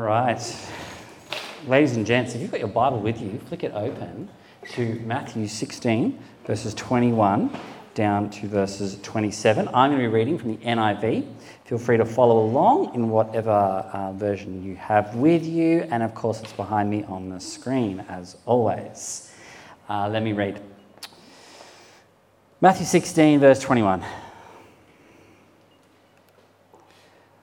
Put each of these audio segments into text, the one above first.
right. Ladies and gents, if you've got your Bible with you, flick it open to Matthew 16, verses 21 down to verses 27. I'm going to be reading from the NIV. Feel free to follow along in whatever uh, version you have with you, and of course, it's behind me on the screen as always. Uh, let me read. Matthew 16, verse 21.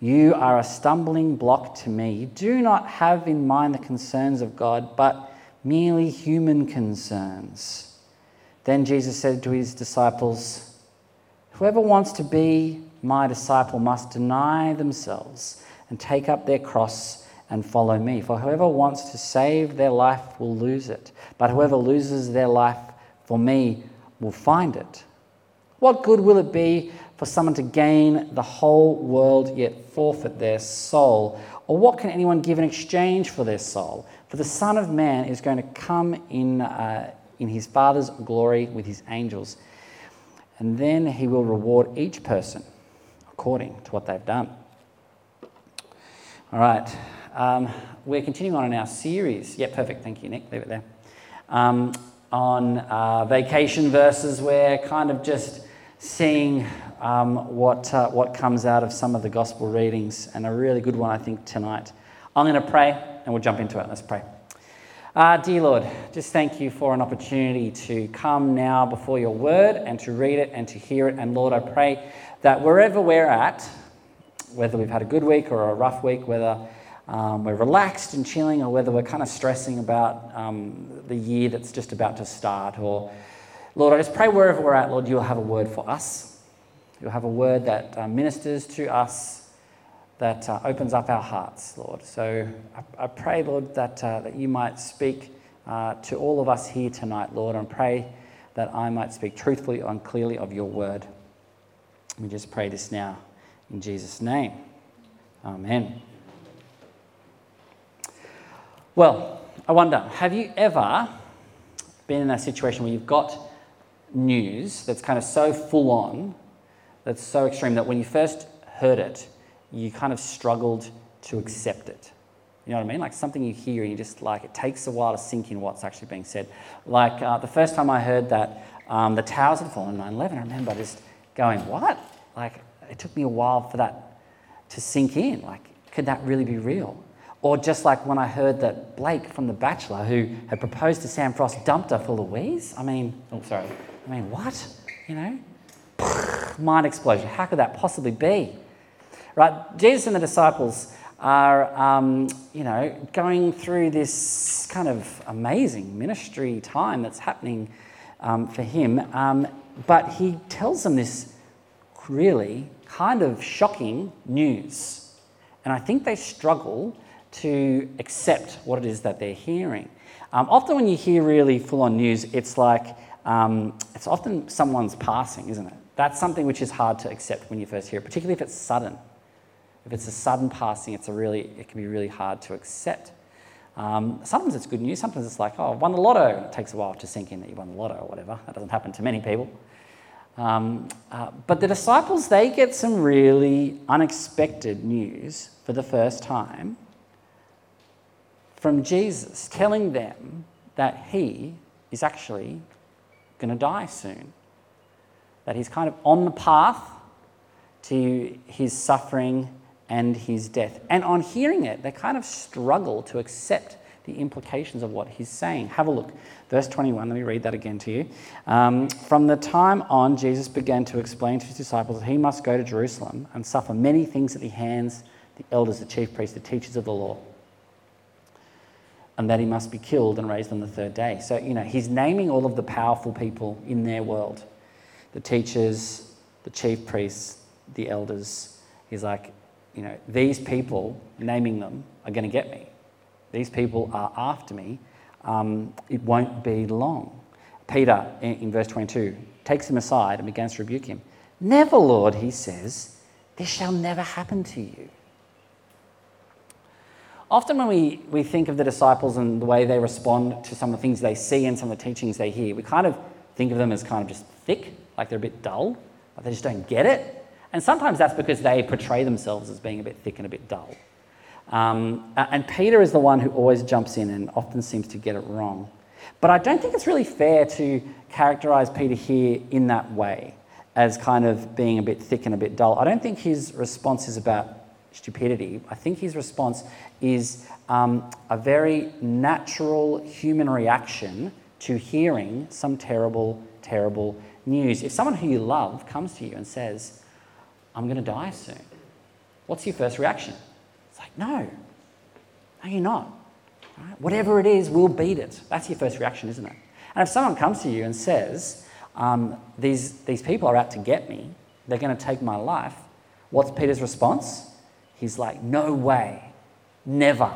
You are a stumbling block to me. You do not have in mind the concerns of God, but merely human concerns. Then Jesus said to his disciples, Whoever wants to be my disciple must deny themselves and take up their cross and follow me. For whoever wants to save their life will lose it, but whoever loses their life for me will find it. What good will it be for someone to gain the whole world yet forfeit their soul? Or what can anyone give in exchange for their soul? For the Son of Man is going to come in, uh, in his Father's glory with his angels, and then he will reward each person according to what they've done. All right, um, we're continuing on in our series. Yeah, perfect. Thank you, Nick. Leave it there. Um, on uh, vacation verses, we're kind of just seeing um, what, uh, what comes out of some of the gospel readings, and a really good one, I think, tonight. I'm going to pray and we'll jump into it. Let's pray. Uh, dear Lord, just thank you for an opportunity to come now before your word and to read it and to hear it. And Lord, I pray that wherever we're at, whether we've had a good week or a rough week, whether um, we're relaxed and chilling, or whether we're kind of stressing about um, the year that's just about to start, or Lord, I just pray wherever we're at, Lord, you'll have a word for us. You'll have a word that uh, ministers to us, that uh, opens up our hearts, Lord. So I, I pray, Lord, that, uh, that you might speak uh, to all of us here tonight, Lord, and pray that I might speak truthfully and clearly of your word. We just pray this now in Jesus' name. Amen. Well, I wonder, have you ever been in a situation where you've got news that's kind of so full on, that's so extreme that when you first heard it, you kind of struggled to accept it? You know what I mean? Like something you hear and you just like, it takes a while to sink in what's actually being said. Like uh, the first time I heard that um, the towers had fallen in 9 11, I remember just going, what? Like it took me a while for that to sink in. Like, could that really be real? Or just like when I heard that Blake from The Bachelor, who had proposed to Sam Frost, dumped her for Louise. I mean, oh, sorry. I mean, what? You know? Mind explosion. How could that possibly be? Right? Jesus and the disciples are, um, you know, going through this kind of amazing ministry time that's happening um, for him. Um, but he tells them this really kind of shocking news. And I think they struggle to accept what it is that they're hearing. Um, often, when you hear really full on news, it's like um, it's often someone's passing, isn't it? That's something which is hard to accept when you first hear it, particularly if it's sudden. If it's a sudden passing, it's a really, it can be really hard to accept. Um, sometimes it's good news, sometimes it's like, oh, I've won the lotto. It takes a while to sink in that you won the lotto or whatever. That doesn't happen to many people. Um, uh, but the disciples, they get some really unexpected news for the first time from Jesus, telling them that he is actually going to die soon. That he's kind of on the path to his suffering and his death. And on hearing it, they kind of struggle to accept the implications of what he's saying. Have a look. Verse 21, let me read that again to you. Um, From the time on, Jesus began to explain to his disciples that he must go to Jerusalem and suffer many things at the hands of the elders, the chief priests, the teachers of the law, and that he must be killed and raised on the third day. So, you know, he's naming all of the powerful people in their world the teachers, the chief priests, the elders. He's like, you know, these people, naming them, are going to get me these people are after me, um, it won't be long. Peter, in, in verse 22, takes him aside and begins to rebuke him. Never, Lord, he says, this shall never happen to you. Often, when we, we think of the disciples and the way they respond to some of the things they see and some of the teachings they hear, we kind of think of them as kind of just thick, like they're a bit dull, like they just don't get it. And sometimes that's because they portray themselves as being a bit thick and a bit dull. Um, and Peter is the one who always jumps in and often seems to get it wrong. But I don't think it's really fair to characterize Peter here in that way, as kind of being a bit thick and a bit dull. I don't think his response is about stupidity. I think his response is um, a very natural human reaction to hearing some terrible, terrible news. If someone who you love comes to you and says, I'm going to die soon, what's your first reaction? It's like, no, no, you're not. Right? Whatever it is, we'll beat it. That's your first reaction, isn't it? And if someone comes to you and says, um, these, these people are out to get me, they're going to take my life, what's Peter's response? He's like, no way, never.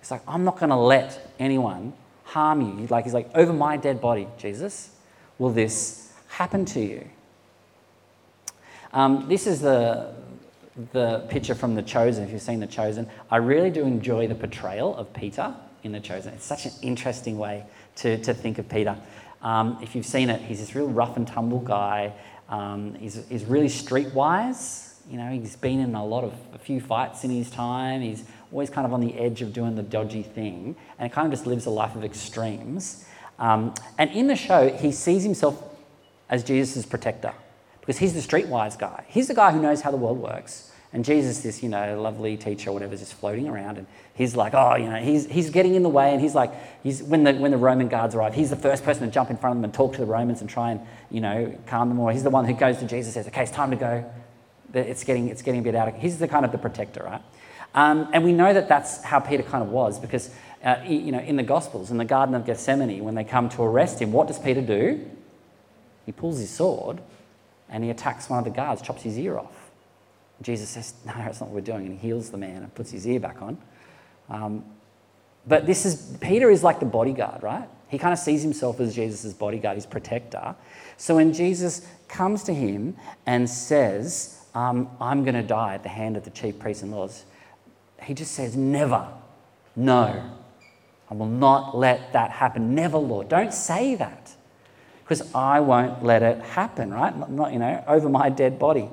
He's like, I'm not going to let anyone harm you. Like, he's like, over my dead body, Jesus, will this happen to you? Um, this is the, the picture from The Chosen, if you've seen The Chosen. I really do enjoy the portrayal of Peter in The Chosen. It's such an interesting way to, to think of Peter. Um, if you've seen it, he's this real rough and tumble guy. Um, he's, he's really streetwise. You know, he's been in a lot of a few fights in his time. He's always kind of on the edge of doing the dodgy thing, and kind of just lives a life of extremes. Um, and in the show, he sees himself as Jesus' protector because he's the streetwise guy. He's the guy who knows how the world works. And Jesus, this, you know, lovely teacher or whatever, is just floating around. And he's like, oh, you know, he's, he's getting in the way. And he's like, he's, when, the, when the Roman guards arrive, he's the first person to jump in front of them and talk to the Romans and try and, you know, calm them. Or he's the one who goes to Jesus and says, okay, it's time to go. It's getting, it's getting a bit out of, he's the kind of the protector, right? Um, and we know that that's how Peter kind of was because, uh, you know, in the Gospels, in the Garden of Gethsemane, when they come to arrest him, what does Peter do? He pulls his sword and he attacks one of the guards, chops his ear off. Jesus says, No, that's not what we're doing. And he heals the man and puts his ear back on. Um, but this is, Peter is like the bodyguard, right? He kind of sees himself as Jesus' bodyguard, his protector. So when Jesus comes to him and says, um, I'm going to die at the hand of the chief priests and laws, he just says, Never. No. I will not let that happen. Never, Lord. Don't say that. Because I won't let it happen, right? Not, you know, over my dead body.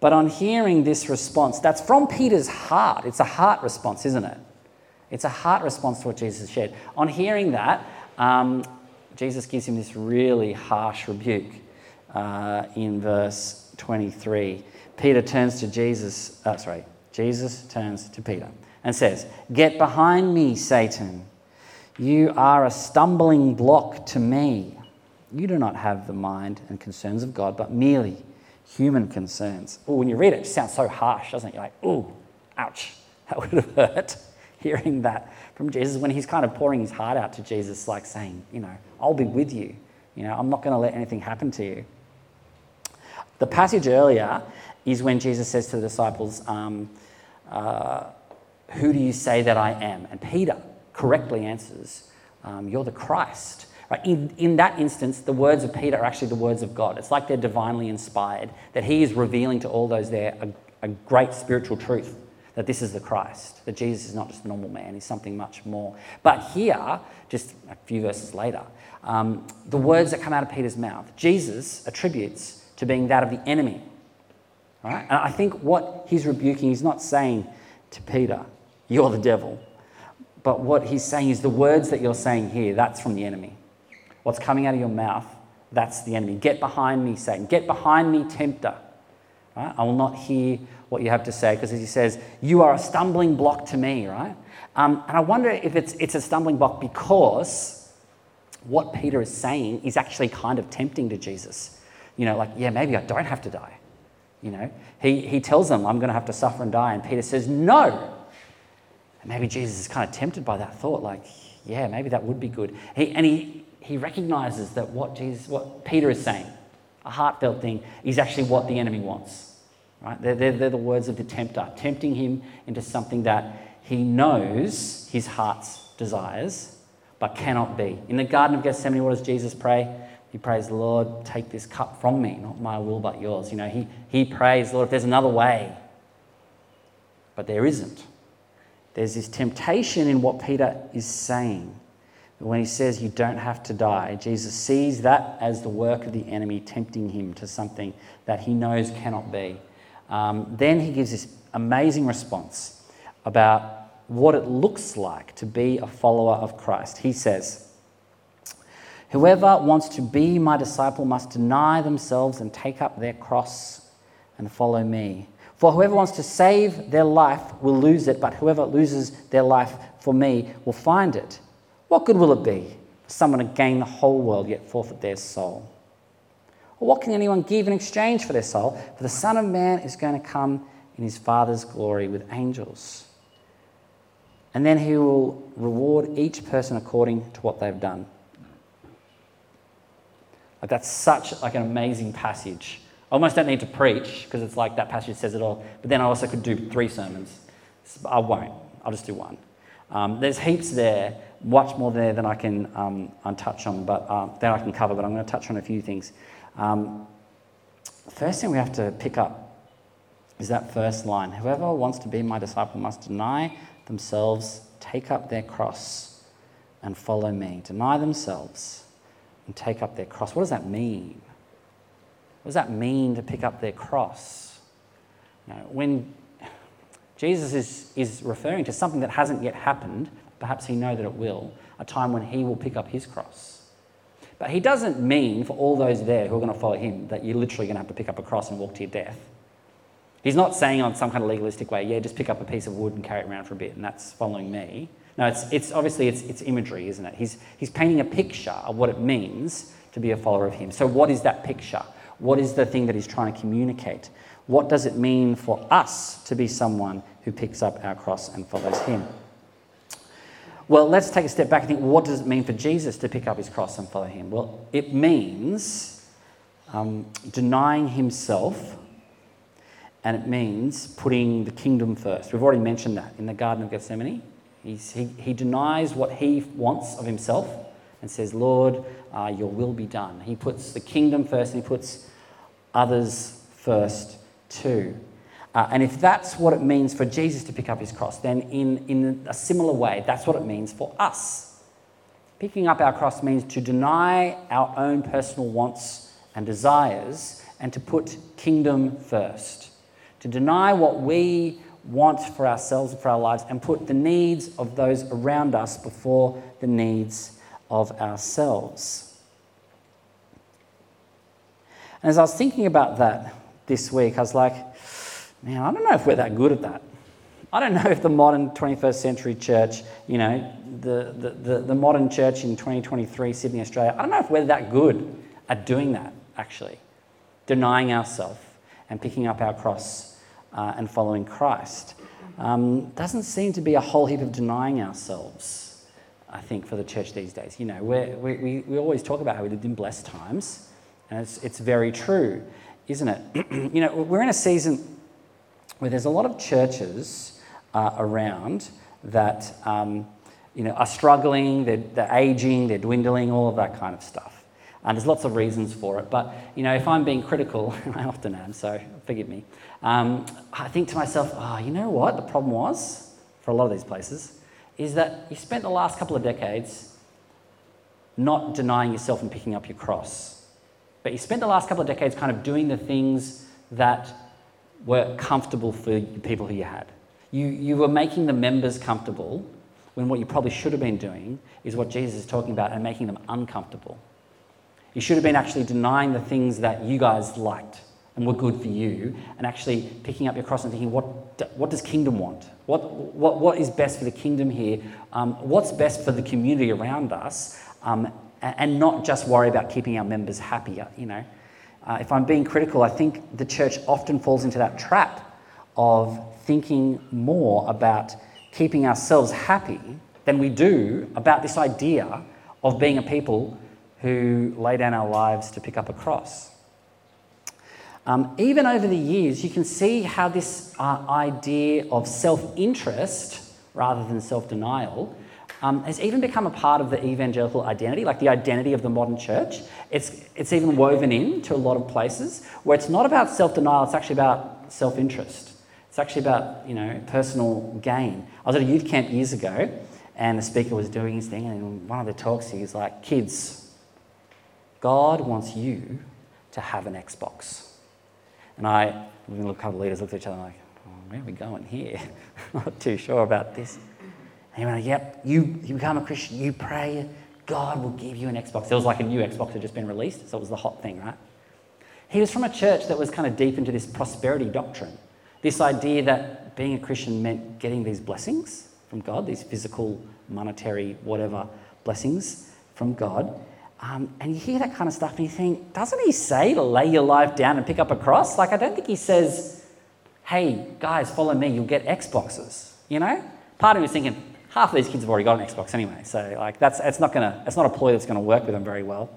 But on hearing this response, that's from Peter's heart. It's a heart response, isn't it? It's a heart response to what Jesus shared. On hearing that, um, Jesus gives him this really harsh rebuke uh, in verse 23. Peter turns to Jesus, uh, sorry, Jesus turns to Peter and says, Get behind me, Satan. You are a stumbling block to me. You do not have the mind and concerns of God, but merely human concerns. Oh, when you read it, it sounds so harsh, doesn't it? You're like, ooh, ouch, that would have hurt hearing that from Jesus when he's kind of pouring his heart out to Jesus, like saying, you know, I'll be with you. You know, I'm not going to let anything happen to you. The passage earlier is when Jesus says to the disciples, um, uh, Who do you say that I am? And Peter correctly answers, um, You're the Christ. Right? In, in that instance, the words of Peter are actually the words of God. It's like they're divinely inspired, that he is revealing to all those there a, a great spiritual truth that this is the Christ, that Jesus is not just a normal man, he's something much more. But here, just a few verses later, um, the words that come out of Peter's mouth, Jesus attributes to being that of the enemy. Right? And I think what he's rebuking, he's not saying to Peter, You're the devil. But what he's saying is the words that you're saying here, that's from the enemy. What's coming out of your mouth, that's the enemy. Get behind me, Satan. Get behind me, tempter. Right? I will not hear what you have to say because, as he says, you are a stumbling block to me, right? Um, and I wonder if it's, it's a stumbling block because what Peter is saying is actually kind of tempting to Jesus. You know, like, yeah, maybe I don't have to die. You know, he, he tells them, I'm going to have to suffer and die. And Peter says, no. And maybe Jesus is kind of tempted by that thought, like, yeah, maybe that would be good. He, and he, he recognizes that what, Jesus, what Peter is saying, a heartfelt thing, is actually what the enemy wants. Right? They're, they're, they're the words of the tempter, tempting him into something that he knows his heart's desires, but cannot be. In the Garden of Gethsemane, what does Jesus pray? He prays, Lord, take this cup from me, not my will, but yours. You know, he, he prays, Lord, if there's another way. But there isn't. There's this temptation in what Peter is saying. When he says you don't have to die, Jesus sees that as the work of the enemy tempting him to something that he knows cannot be. Um, then he gives this amazing response about what it looks like to be a follower of Christ. He says, Whoever wants to be my disciple must deny themselves and take up their cross and follow me. For whoever wants to save their life will lose it, but whoever loses their life for me will find it. What good will it be for someone to gain the whole world yet forfeit their soul? Or what can anyone give in exchange for their soul? For the Son of Man is going to come in his Father's glory with angels. And then he will reward each person according to what they've done. Like that's such like an amazing passage. I almost don't need to preach because it's like that passage says it all. But then I also could do three sermons. I won't. I'll just do one. Um, there's heaps there, much more there than I can um, touch on, but uh, that I can cover. But I'm going to touch on a few things. Um, first thing we have to pick up is that first line Whoever wants to be my disciple must deny themselves, take up their cross, and follow me. Deny themselves and take up their cross. What does that mean? What does that mean to pick up their cross? You know, when Jesus is, is referring to something that hasn't yet happened, perhaps he know that it will, a time when he will pick up his cross. But he doesn't mean for all those there who are going to follow him that you're literally going to have to pick up a cross and walk to your death. He's not saying on some kind of legalistic way, yeah, just pick up a piece of wood and carry it around for a bit, and that's following me. No, it's, it's obviously it's, it's imagery, isn't it? He's, he's painting a picture of what it means to be a follower of him. So, what is that picture? What is the thing that he's trying to communicate? What does it mean for us to be someone who picks up our cross and follows him? Well, let's take a step back and think what does it mean for Jesus to pick up his cross and follow him? Well, it means um, denying himself and it means putting the kingdom first. We've already mentioned that in the Garden of Gethsemane. He's, he, he denies what he wants of himself and says, Lord, uh, your will be done. He puts the kingdom first and he puts others first too. Uh, and if that's what it means for Jesus to pick up his cross, then in, in a similar way, that's what it means for us. Picking up our cross means to deny our own personal wants and desires and to put kingdom first to deny what we want for ourselves and for our lives and put the needs of those around us before the needs of ourselves. And as I was thinking about that this week, I was like, man, I don't know if we're that good at that. I don't know if the modern 21st century church, you know, the, the, the, the modern church in 2023, Sydney, Australia, I don't know if we're that good at doing that, actually. Denying ourselves and picking up our cross uh, and following Christ. Um, doesn't seem to be a whole heap of denying ourselves, I think, for the church these days. You know, we we, we always talk about how we lived in blessed times, and it's, it's very true, isn't it? you know, we're in a season where there's a lot of churches uh, around that, um, you know, are struggling, they're, they're aging, they're dwindling, all of that kind of stuff. And there's lots of reasons for it. But, you know, if I'm being critical, and I often am, so forgive me, um, I think to myself, oh, you know what the problem was for a lot of these places? Is that you spent the last couple of decades not denying yourself and picking up your cross. But you spent the last couple of decades kind of doing the things that were comfortable for the people who you had. You, you were making the members comfortable when what you probably should have been doing is what Jesus is talking about and making them uncomfortable. You should have been actually denying the things that you guys liked and were good for you, and actually picking up your cross and thinking, what, what does kingdom want? What, what, what is best for the kingdom here? Um, what's best for the community around us? Um, and not just worry about keeping our members happier, you know. Uh, if I'm being critical, I think the church often falls into that trap of thinking more about keeping ourselves happy than we do about this idea of being a people who lay down our lives to pick up a cross. Um, even over the years, you can see how this uh, idea of self interest rather than self denial um, has even become a part of the evangelical identity, like the identity of the modern church. It's, it's even woven into a lot of places where it's not about self denial, it's actually about self interest. It's actually about you know personal gain. I was at a youth camp years ago, and the speaker was doing his thing, and in one of the talks, he was like, "Kids, God wants you to have an Xbox." And I, a couple of leaders looked at each other like, oh, "Where are we going here? Not too sure about this." And he went, Yep, you, you become a Christian, you pray, God will give you an Xbox. It was like a new Xbox had just been released, so it was the hot thing, right? He was from a church that was kind of deep into this prosperity doctrine. This idea that being a Christian meant getting these blessings from God, these physical, monetary, whatever blessings from God. Um, and you hear that kind of stuff and you think, doesn't he say to lay your life down and pick up a cross? Like, I don't think he says, hey, guys, follow me, you'll get Xboxes. You know? Part of me is thinking, half of these kids have already got an Xbox anyway. So like that's it's not gonna it's not a ploy that's going to work with them very well.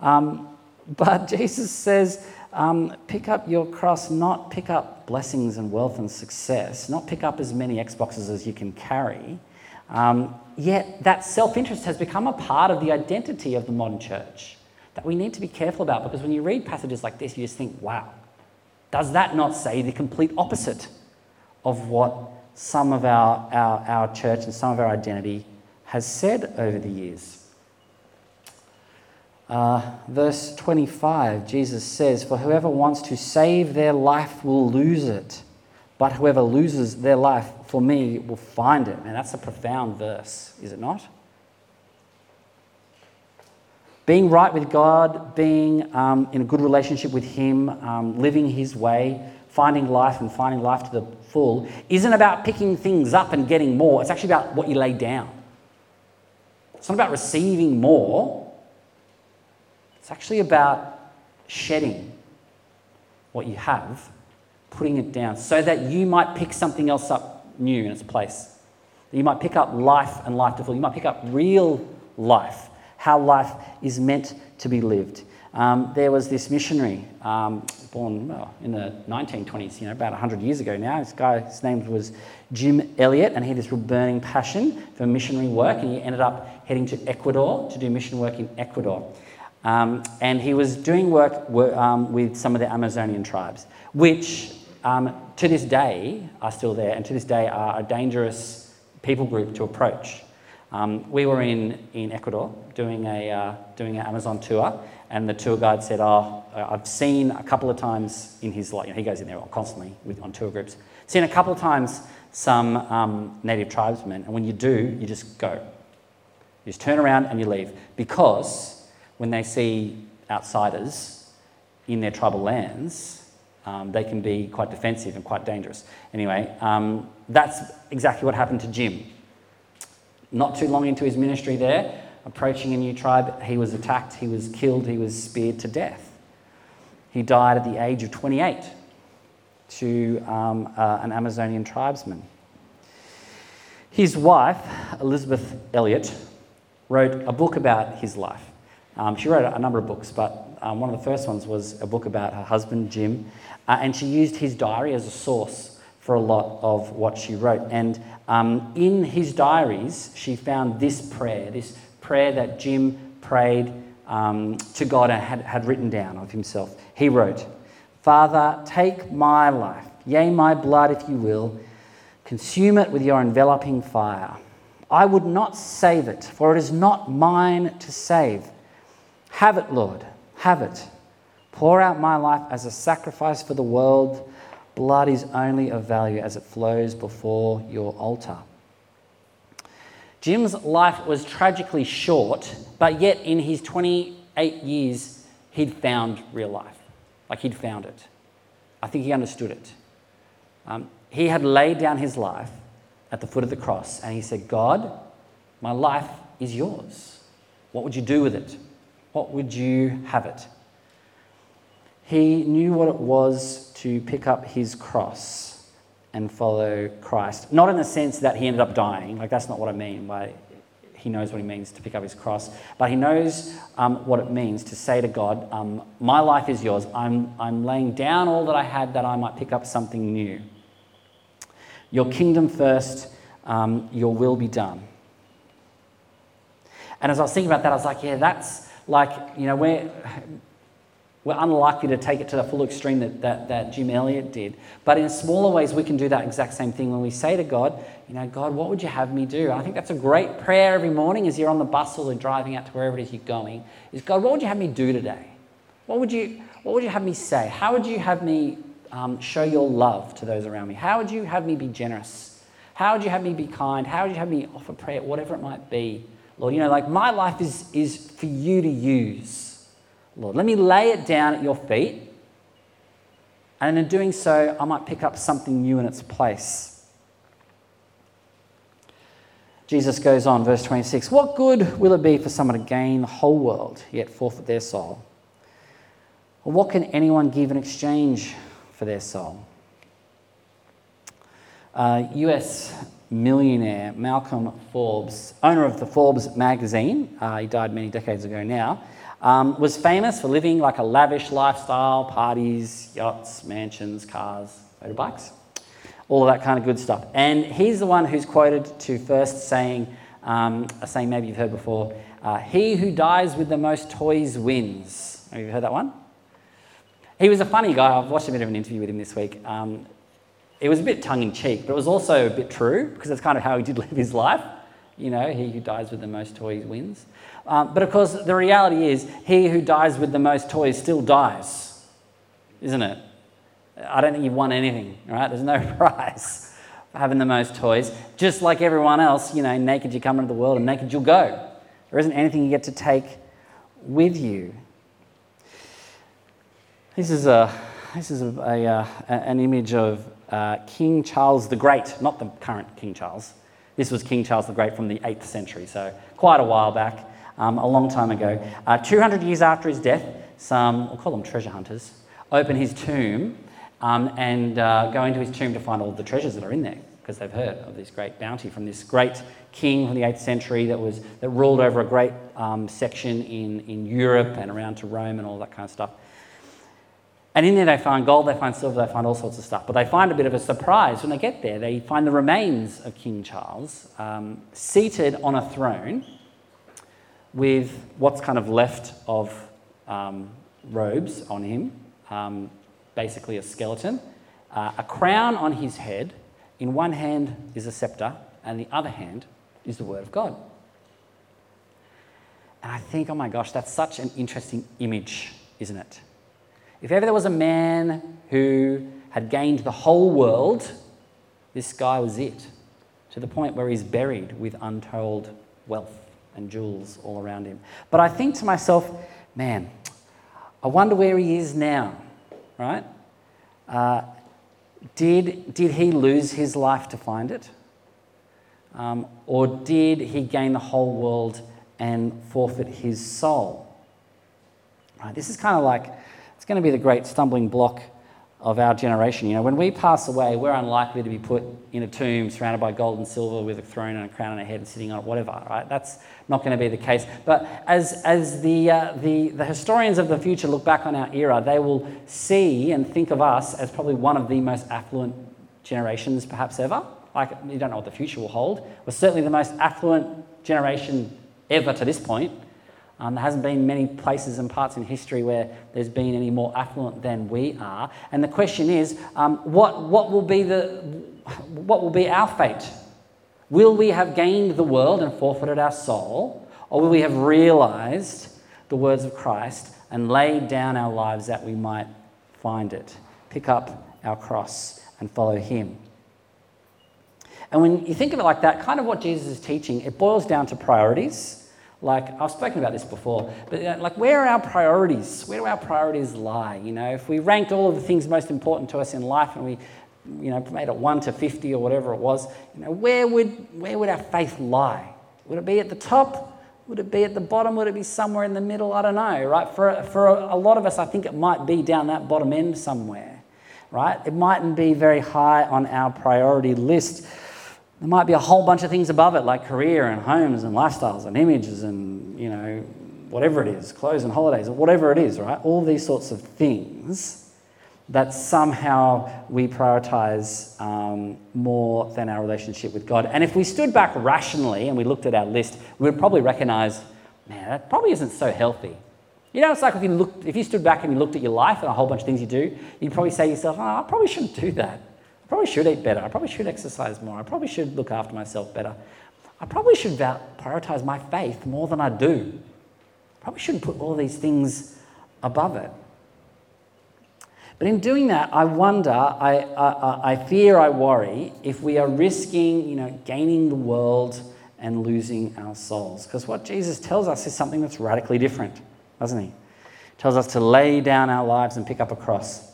Um, but Jesus says, um, pick up your cross, not pick up blessings and wealth and success, not pick up as many Xboxes as you can carry. Um, yet that self interest has become a part of the identity of the modern church that we need to be careful about because when you read passages like this, you just think, wow, does that not say the complete opposite of what some of our, our, our church and some of our identity has said over the years. Uh, verse 25, Jesus says, For whoever wants to save their life will lose it, but whoever loses their life for me will find it. And that's a profound verse, is it not? Being right with God, being um, in a good relationship with Him, um, living His way, finding life and finding life to the full isn't about picking things up and getting more. It's actually about what you lay down. It's not about receiving more. It's actually about shedding what you have, putting it down, so that you might pick something else up new in its place. You might pick up life and life to full. You might pick up real life, how life is meant to be lived. Um, there was this missionary um, born well, in the 1920s, you know, about 100 years ago now. This guy, his name was Jim Elliot, and he had this real burning passion for missionary work, and he ended up heading to Ecuador to do mission work in Ecuador. Um, and he was doing work, um, with some of the Amazonian tribes, which um, to this day are still there, and to this day are a dangerous people group to approach. Um, we were in, in Ecuador doing, a, uh, doing an Amazon tour, and the tour guide said, Oh, I've seen a couple of times in his life, you know, he goes in there constantly with, on tour groups, seen a couple of times some um, native tribesmen, and when you do, you just go. You just turn around and you leave. Because when they see outsiders in their tribal lands, um, they can be quite defensive and quite dangerous. Anyway, um, that's exactly what happened to Jim. Not too long into his ministry there, approaching a new tribe, he was attacked, he was killed, he was speared to death. He died at the age of 28 to um, uh, an Amazonian tribesman. His wife, Elisabeth Elliot, wrote a book about his life. Um, she wrote a number of books, but um, one of the first ones was a book about her husband, Jim, uh, and she used his diary as a source for a lot of what she wrote. And um, in his diaries, she found this prayer, this prayer that Jim prayed um, to God and had, had written down of himself. He wrote, Father, take my life, yea, my blood, if you will, consume it with your enveloping fire. I would not save it, for it is not mine to save. Have it, Lord, have it. Pour out my life as a sacrifice for the world. Blood is only of value as it flows before your altar. Jim's life was tragically short, but yet in his 28 years, he'd found real life. Like he'd found it. I think he understood it. Um, he had laid down his life at the foot of the cross and he said, God, my life is yours. What would you do with it? What would you have it? He knew what it was to pick up his cross and follow Christ. Not in the sense that he ended up dying, like that's not what I mean by he knows what he means to pick up his cross, but he knows um, what it means to say to God, um, My life is yours. I'm, I'm laying down all that I had that I might pick up something new. Your kingdom first, um, your will be done. And as I was thinking about that, I was like, yeah, that's like, you know, we're, we're unlikely to take it to the full extreme that, that, that Jim Elliot did. But in smaller ways, we can do that exact same thing when we say to God, you know, God, what would you have me do? I think that's a great prayer every morning as you're on the bus or driving out to wherever it is you're going. Is God, what would you have me do today? What would you, what would you have me say? How would you have me um, show your love to those around me? How would you have me be generous? How would you have me be kind? How would you have me offer prayer? Whatever it might be. Lord, you know, like my life is, is for you to use. Lord, let me lay it down at your feet. And in doing so, I might pick up something new in its place. Jesus goes on, verse 26 What good will it be for someone to gain the whole world, yet forfeit their soul? Or what can anyone give in exchange for their soul? Uh, US millionaire Malcolm Forbes, owner of the Forbes magazine, uh, he died many decades ago now, um, was famous for living like a lavish lifestyle parties, yachts, mansions, cars, motorbikes, all of that kind of good stuff. And he's the one who's quoted to first saying, um, a saying maybe you've heard before, uh, He who dies with the most toys wins. Have you heard that one? He was a funny guy. I've watched a bit of an interview with him this week. Um, it was a bit tongue in cheek, but it was also a bit true because that's kind of how he did live his life. You know, he who dies with the most toys wins. Um, but of course, the reality is, he who dies with the most toys still dies, isn't it? I don't think you've won anything, right? There's no prize for having the most toys. Just like everyone else, you know, naked you come into the world and naked you'll go. There isn't anything you get to take with you. This is, a, this is a, a, uh, an image of uh, King Charles the Great, not the current King Charles. This was King Charles the Great from the 8th century, so quite a while back, um, a long time ago. Uh, 200 years after his death, some, we'll call them treasure hunters, open his tomb um, and uh, go into his tomb to find all the treasures that are in there because they've heard of this great bounty from this great king from the 8th century that, was, that ruled over a great um, section in, in Europe and around to Rome and all that kind of stuff. And in there, they find gold, they find silver, they find all sorts of stuff. But they find a bit of a surprise when they get there. They find the remains of King Charles um, seated on a throne with what's kind of left of um, robes on him, um, basically a skeleton, uh, a crown on his head. In one hand is a scepter, and the other hand is the Word of God. And I think, oh my gosh, that's such an interesting image, isn't it? If ever there was a man who had gained the whole world, this guy was it, to the point where he's buried with untold wealth and jewels all around him. But I think to myself, man, I wonder where he is now, right? Uh, did, did he lose his life to find it? Um, or did he gain the whole world and forfeit his soul? Right, this is kind of like going to be the great stumbling block of our generation. You know, when we pass away, we're unlikely to be put in a tomb surrounded by gold and silver with a throne and a crown and a head and sitting on it, whatever, right? That's not going to be the case. But as, as the, uh, the, the historians of the future look back on our era, they will see and think of us as probably one of the most affluent generations perhaps ever. Like, you don't know what the future will hold. We're certainly the most affluent generation ever to this point. Um, there hasn't been many places and parts in history where there's been any more affluent than we are. And the question is, um, what, what, will be the, what will be our fate? Will we have gained the world and forfeited our soul? Or will we have realized the words of Christ and laid down our lives that we might find it, pick up our cross and follow Him? And when you think of it like that, kind of what Jesus is teaching, it boils down to priorities. Like, I've spoken about this before, but uh, like, where are our priorities? Where do our priorities lie? You know, if we ranked all of the things most important to us in life and we, you know, made it 1 to 50 or whatever it was, you know, where would, where would our faith lie? Would it be at the top? Would it be at the bottom? Would it be somewhere in the middle? I don't know, right? For, for a lot of us, I think it might be down that bottom end somewhere, right? It mightn't be very high on our priority list. There might be a whole bunch of things above it, like career and homes and lifestyles and images and, you know, whatever it is, clothes and holidays, or whatever it is, right? All these sorts of things. that somehow we prioritize um, more than our relationship with God. And if we stood back rationally and we looked at our list, we would probably recognize, man, that probably isn't so healthy. You know, it's like if you, looked, if you stood back and you looked at your life and a whole bunch of things you do, you'd probably say to yourself, oh, I probably shouldn't do that. I probably should eat better. I probably should exercise more. I probably should look after myself better. I probably should prioritize my faith more than I do. I probably shouldn't put all these things above it. But in doing that, I wonder, I, I, I fear, I worry if we are risking, you know, gaining the world and losing our souls. Because what Jesus tells us is something that's radically different, doesn't he? he? Tells us to lay down our lives and pick up a cross.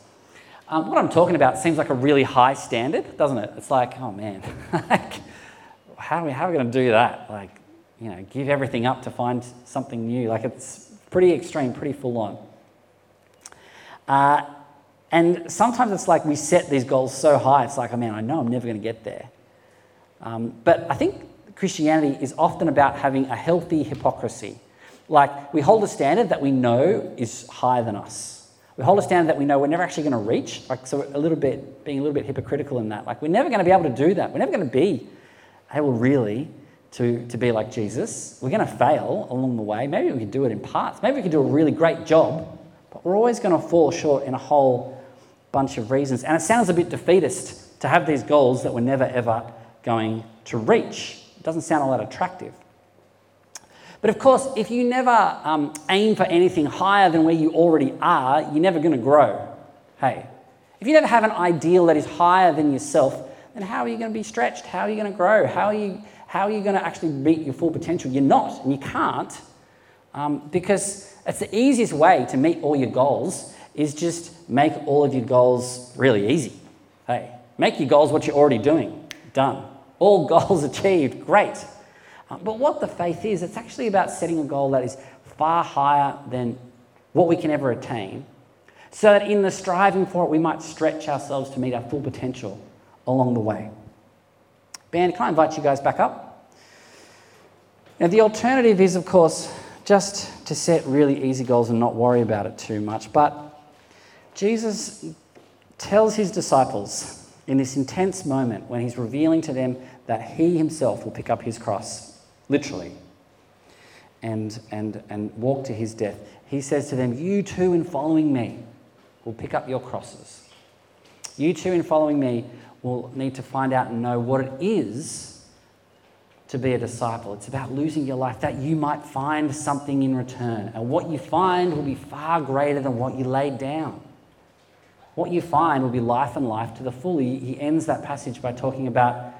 Um, what I'm talking about seems like a really high standard, doesn't it? It's like, oh man, how are we, we going to do that? Like, you know, give everything up to find something new. Like, it's pretty extreme, pretty full on. Uh, and sometimes it's like we set these goals so high, it's like, oh man, I know I'm never going to get there. Um, but I think Christianity is often about having a healthy hypocrisy. Like we hold a standard that we know is higher than us. We hold a standard that we know we're never actually going to reach. Like so, a little bit being a little bit hypocritical in that. Like we're never going to be able to do that. We're never going to be able really to, to be like Jesus. We're going to fail along the way. Maybe we can do it in parts. Maybe we can do a really great job, but we're always going to fall short in a whole bunch of reasons. And it sounds a bit defeatist to have these goals that we're never ever going to reach. It doesn't sound all that attractive. But of course, if you never um, aim for anything higher than where you already are, you're never going to grow. Hey, if you never have an ideal that is higher than yourself, then how are you going to be stretched? How are you going to grow? How are you, how are you going to actually meet your full potential? You're not, and you can't, um, because it's the easiest way to meet all your goals is just make all of your goals really easy. Hey, make your goals what you're already doing. Done. All goals achieved. Great. Uh, but what the faith is, it's actually about setting a goal that is far higher than what we can ever attain, so that in the striving for it, we might stretch ourselves to meet our full potential along the way. Band, can I invite you guys back up? Now, the alternative is, of course, just to set really easy goals and not worry about it too much. But Jesus tells his disciples in this intense moment when he's revealing to them that he himself will pick up his cross, literally, and, and, and walk to his death. He says to them, You too, in following me, will pick up your crosses. You too, in following me, will need to find out and know what it is to be a disciple. It's about losing your life that you might find something in return. And what you find will be far greater than what you laid down what you find will be life and life to the full. He, he ends that passage by talking about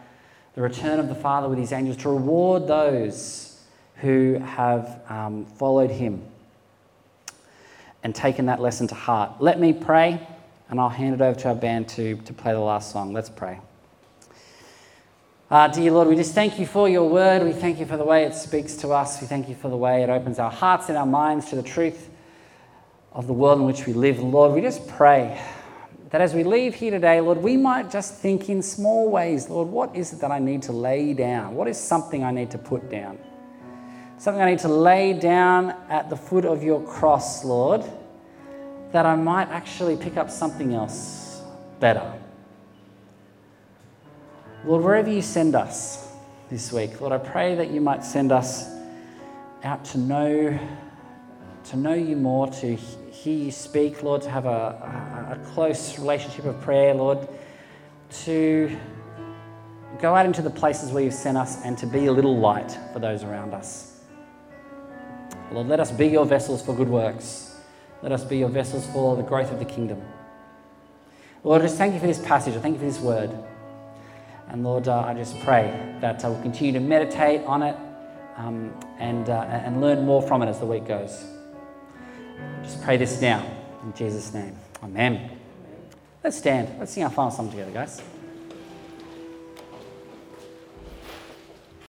the return of the Father with his angels to reward those who have um, followed him and taken that lesson to heart. Let me pray, and I'll hand it over to our band to, to play the last song. Let's pray. Uh, dear Lord, we just thank you for your word. We thank you for the way it speaks to us. We thank you for the way it opens our hearts and our minds to the truth of the world in which we live. Lord, we just pray that as we leave here today, Lord, we might just think in small ways, Lord, what is it that I need to lay down? What is something I need to put down? Something I need to lay down at the foot of your cross, Lord, that I might actually pick up something else better. Lord, wherever you send us this week, Lord, I pray that you might send us out to know to know you more, to hear you speak, Lord, to have a, a, close relationship of prayer, Lord, to go out into the places where you've sent us and to be a little light for those around us. Lord, let us be your vessels for good works. Let us be your vessels for the growth of the kingdom. Lord, I just thank you for this passage. I thank you for this word. And Lord, uh, I just pray that uh, we'll continue to meditate on it um, and, uh, and learn more from it as the week goes. Just pray this now in Jesus' name. Amen. Let's stand. Let's sing our final song together, guys.